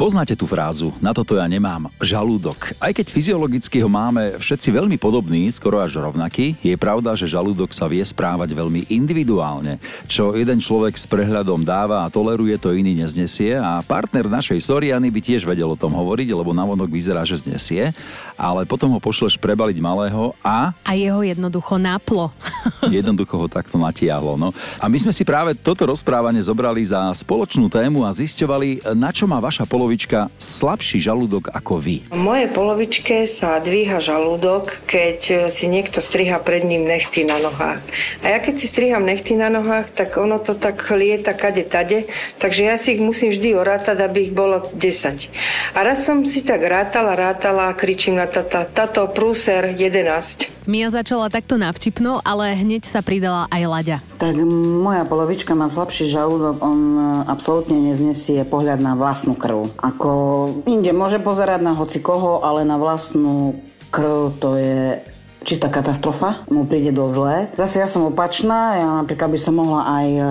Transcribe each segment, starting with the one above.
Poznáte tú frázu, na toto ja nemám, žalúdok. Aj keď fyziologicky ho máme všetci veľmi podobný, skoro až rovnaký, je pravda, že žalúdok sa vie správať veľmi individuálne. Čo jeden človek s prehľadom dáva a toleruje, to iný neznesie a partner našej Soriany by tiež vedel o tom hovoriť, lebo navonok vyzerá, že znesie, ale potom ho pošleš prebaliť malého a... A jeho jednoducho náplo. jednoducho ho takto natiahlo. No. A my sme si práve toto rozprávanie zobrali za spoločnú tému a zisťovali, na čo má vaša polovička polovička slabší žalúdok ako vy? Moje polovičke sa dvíha žalúdok, keď si niekto striha pred ním nechty na nohách. A ja keď si striham nechty na nohách, tak ono to tak lieta kade tade, takže ja si ich musím vždy orátať, aby ich bolo 10. A raz som si tak rátala, rátala a kričím na tata, tato prúser 11. Mia začala takto navtipno, ale hneď sa pridala aj Laďa. Tak moja polovička má slabší žalúdok, on e, absolútne neznesie pohľad na vlastnú krv. Ako inde môže pozerať na hoci koho, ale na vlastnú krv to je čistá katastrofa, mu príde do zlé. Zase ja som opačná, ja napríklad by som mohla aj e,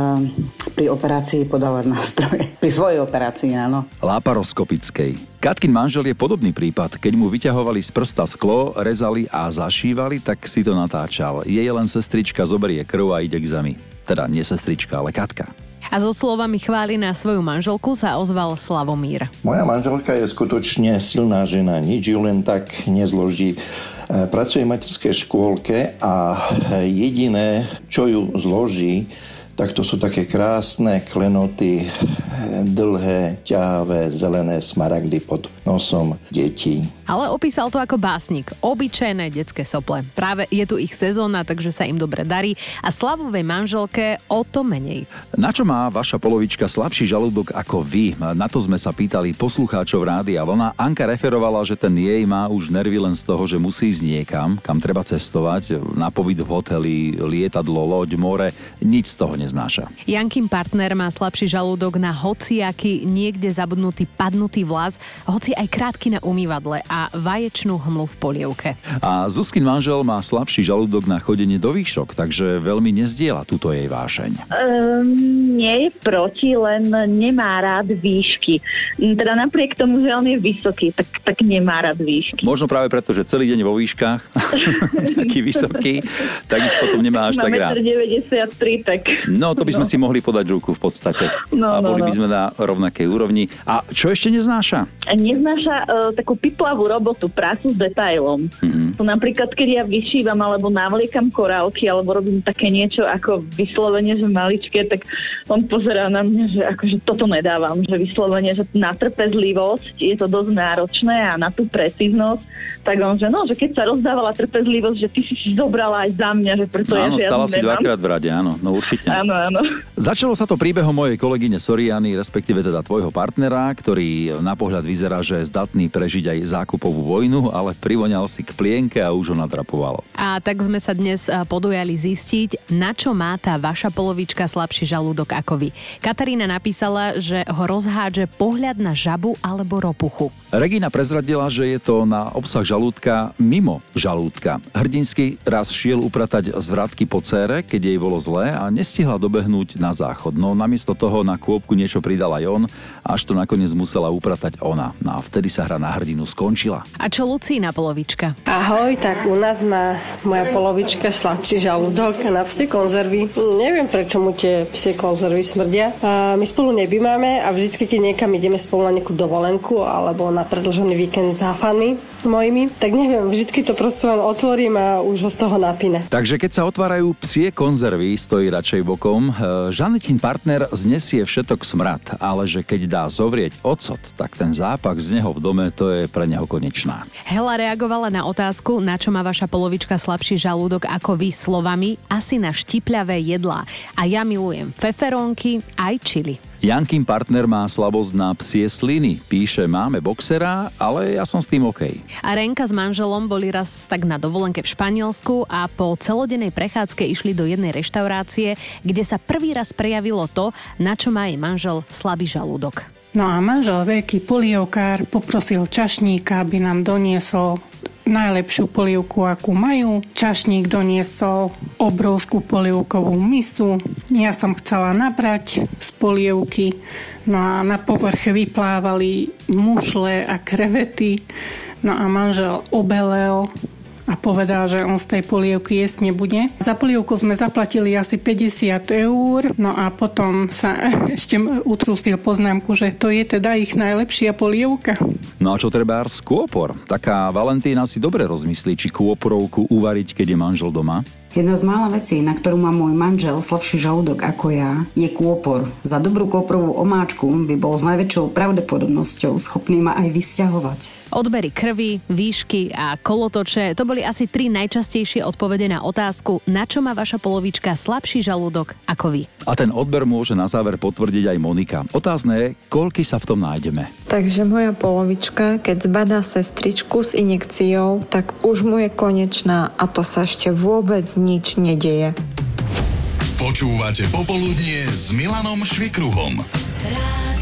pri operácii podávať nástroje. Pri svojej operácii, áno. Laparoskopickej. Katkin manžel je podobný prípad. Keď mu vyťahovali z prsta sklo, rezali a zašívali, tak si to natáčal. Jej len sestrička zoberie krv a ide k zemi. Teda nie sestrička, ale Katka. A so slovami chváli na svoju manželku sa ozval Slavomír. Moja manželka je skutočne silná žena, nič ju len tak nezloží. E, pracuje v materskej škôlke a jediné, čo ju zloží, tak to sú také krásne klenoty, dlhé, ťahavé, zelené smaragdy pod nosom detí. Ale opísal to ako básnik. Obyčajné detské sople. Práve je tu ich sezóna, takže sa im dobre darí a Slavovej manželke o to menej. Na čo má vaša polovička slabší žalúdok ako vy? Na to sme sa pýtali poslucháčov Rádia Vlna. Anka referovala, že ten jej má už nervy len z toho, že musí ísť niekam, kam treba cestovať, na pobyt v hoteli, lietadlo, loď, more, nič z toho neznáša. Jankin partner má slabší žalúdok na hociaký niekde zabudnutý padnutý vlas, hoci aj krátky na umývadle a vaječnú hmlu v polievke. A Zuzkin manžel má slabší žalúdok na chodenie do výšok, takže veľmi nezdiela túto jej vášeň. Um, nie je proti, len nemá rád výšky. Teda napriek tomu, že on je vysoký, tak, tak nemá rád výšky. Možno práve preto, že celý deň vo výškach, taký vysoký, tak ich potom nemá až tak rád. 93, tak... No, to by sme no. si mohli podať ruku v podstate. No, a boli no, no. by sme na rovnakej úrovni. A čo ešte neznáša? Neznáša uh, takú piplavú robotu, prácu s detailom. Mm-hmm. To napríklad, keď ja vyšívam alebo navliekam korálky alebo robím také niečo ako vyslovene, že maličké, tak on pozerá na mňa, že akože toto nedávam, že vyslovene, že na trpezlivosť je to dosť náročné a na tú precíznosť, tak on, že no, že keď sa rozdávala trpezlivosť, že ty si si zobrala aj za mňa, že preto áno, ja, že stala si dvakrát v rade, áno, no určite. Áno, áno. Začalo sa to príbehom mojej kolegyne Soriany, respektíve teda tvojho partnera, ktorý na pohľad vyzerá, že je zdatný prežiť aj zákupovú vojnu, ale privoňal si k plienke a už ho nadrapoval. A tak sme sa dnes podujali zistiť, na čo má tá vaša polovička slabší žalúdok ako vy. Katarína napísala, že ho rozhádže pohľad na žabu alebo ropuchu. Regina prezradila, že je to na obsah žalúdka mimo žalúdka. Hrdinsky raz šiel upratať zvratky po cére, keď jej bolo zlé a nestihla dobehnúť na záchod. No namiesto toho na kôpku niečo pridal aj on, až to nakoniec musela upratať ona. No a vtedy sa hra na hrdinu skončila. A čo Lucína polovička? Ahoj, tak u nás má moja polovička slabší žalúdok na psie konzervy. Neviem, prečo mu tie psie konzervy smrdia. A my spolu nebymáme a vždycky, keď niekam ideme spolu na nejakú dovolenku alebo na predlžený víkend s hafami mojimi, tak neviem, vždycky to proste len otvorím a už ho z toho napíne. Takže keď sa otvárajú psie konzervy, stojí radšej bokom. E, Žanetín partner znesie všetok smrad, ale že keď dá zovrieť ocot, tak ten zápach z neho v dome to je pre neho konečná. Hela reagovala na otázku, na čo má vaša polovička slabší žalúdok ako vy slovami, asi na štipľavé jedlá. A ja milujem feferónky aj čili. Jankin partner má slabosť na psie sliny. Píše, máme boxera, ale ja som s tým OK. A Renka s manželom boli raz tak na dovolenke v Španielsku a po celodennej prechádzke išli do jednej reštaurácie, kde sa prvý raz prejavilo to, na čo má jej manžel slabý žalúdok. No a manžel veľký polievkár poprosil čašníka, aby nám doniesol najlepšiu polievku, akú majú. Čašník doniesol obrovskú polievkovú misu. Ja som chcela nabrať z polievky. No a na povrch vyplávali mušle a krevety. No a manžel obelel a povedal, že on z tej polievky jesť nebude. Za polievku sme zaplatili asi 50 eur, no a potom sa ešte utrusil poznámku, že to je teda ich najlepšia polievka. No a čo treba z kôpor? Taká Valentína si dobre rozmyslí, či kôporovku uvariť, keď je manžel doma. Jedna z mála vecí, na ktorú má môj manžel slabší žalúdok ako ja, je kôpor. Za dobrú kôporovú omáčku by bol s najväčšou pravdepodobnosťou schopný ma aj vysťahovať. Odbery krvi, výšky a kolotoče to boli asi tri najčastejšie odpovede na otázku, na čo má vaša polovička slabší žalúdok ako vy. A ten odber môže na záver potvrdiť aj Monika. Otázne je, koľky sa v tom nájdeme. Takže moja polovička, keď zbadá sestričku s injekciou, tak už mu je konečná a to sa ešte vôbec nič nedeje. Počúvate Popoludnie s Milanom Švikruhom. Rádio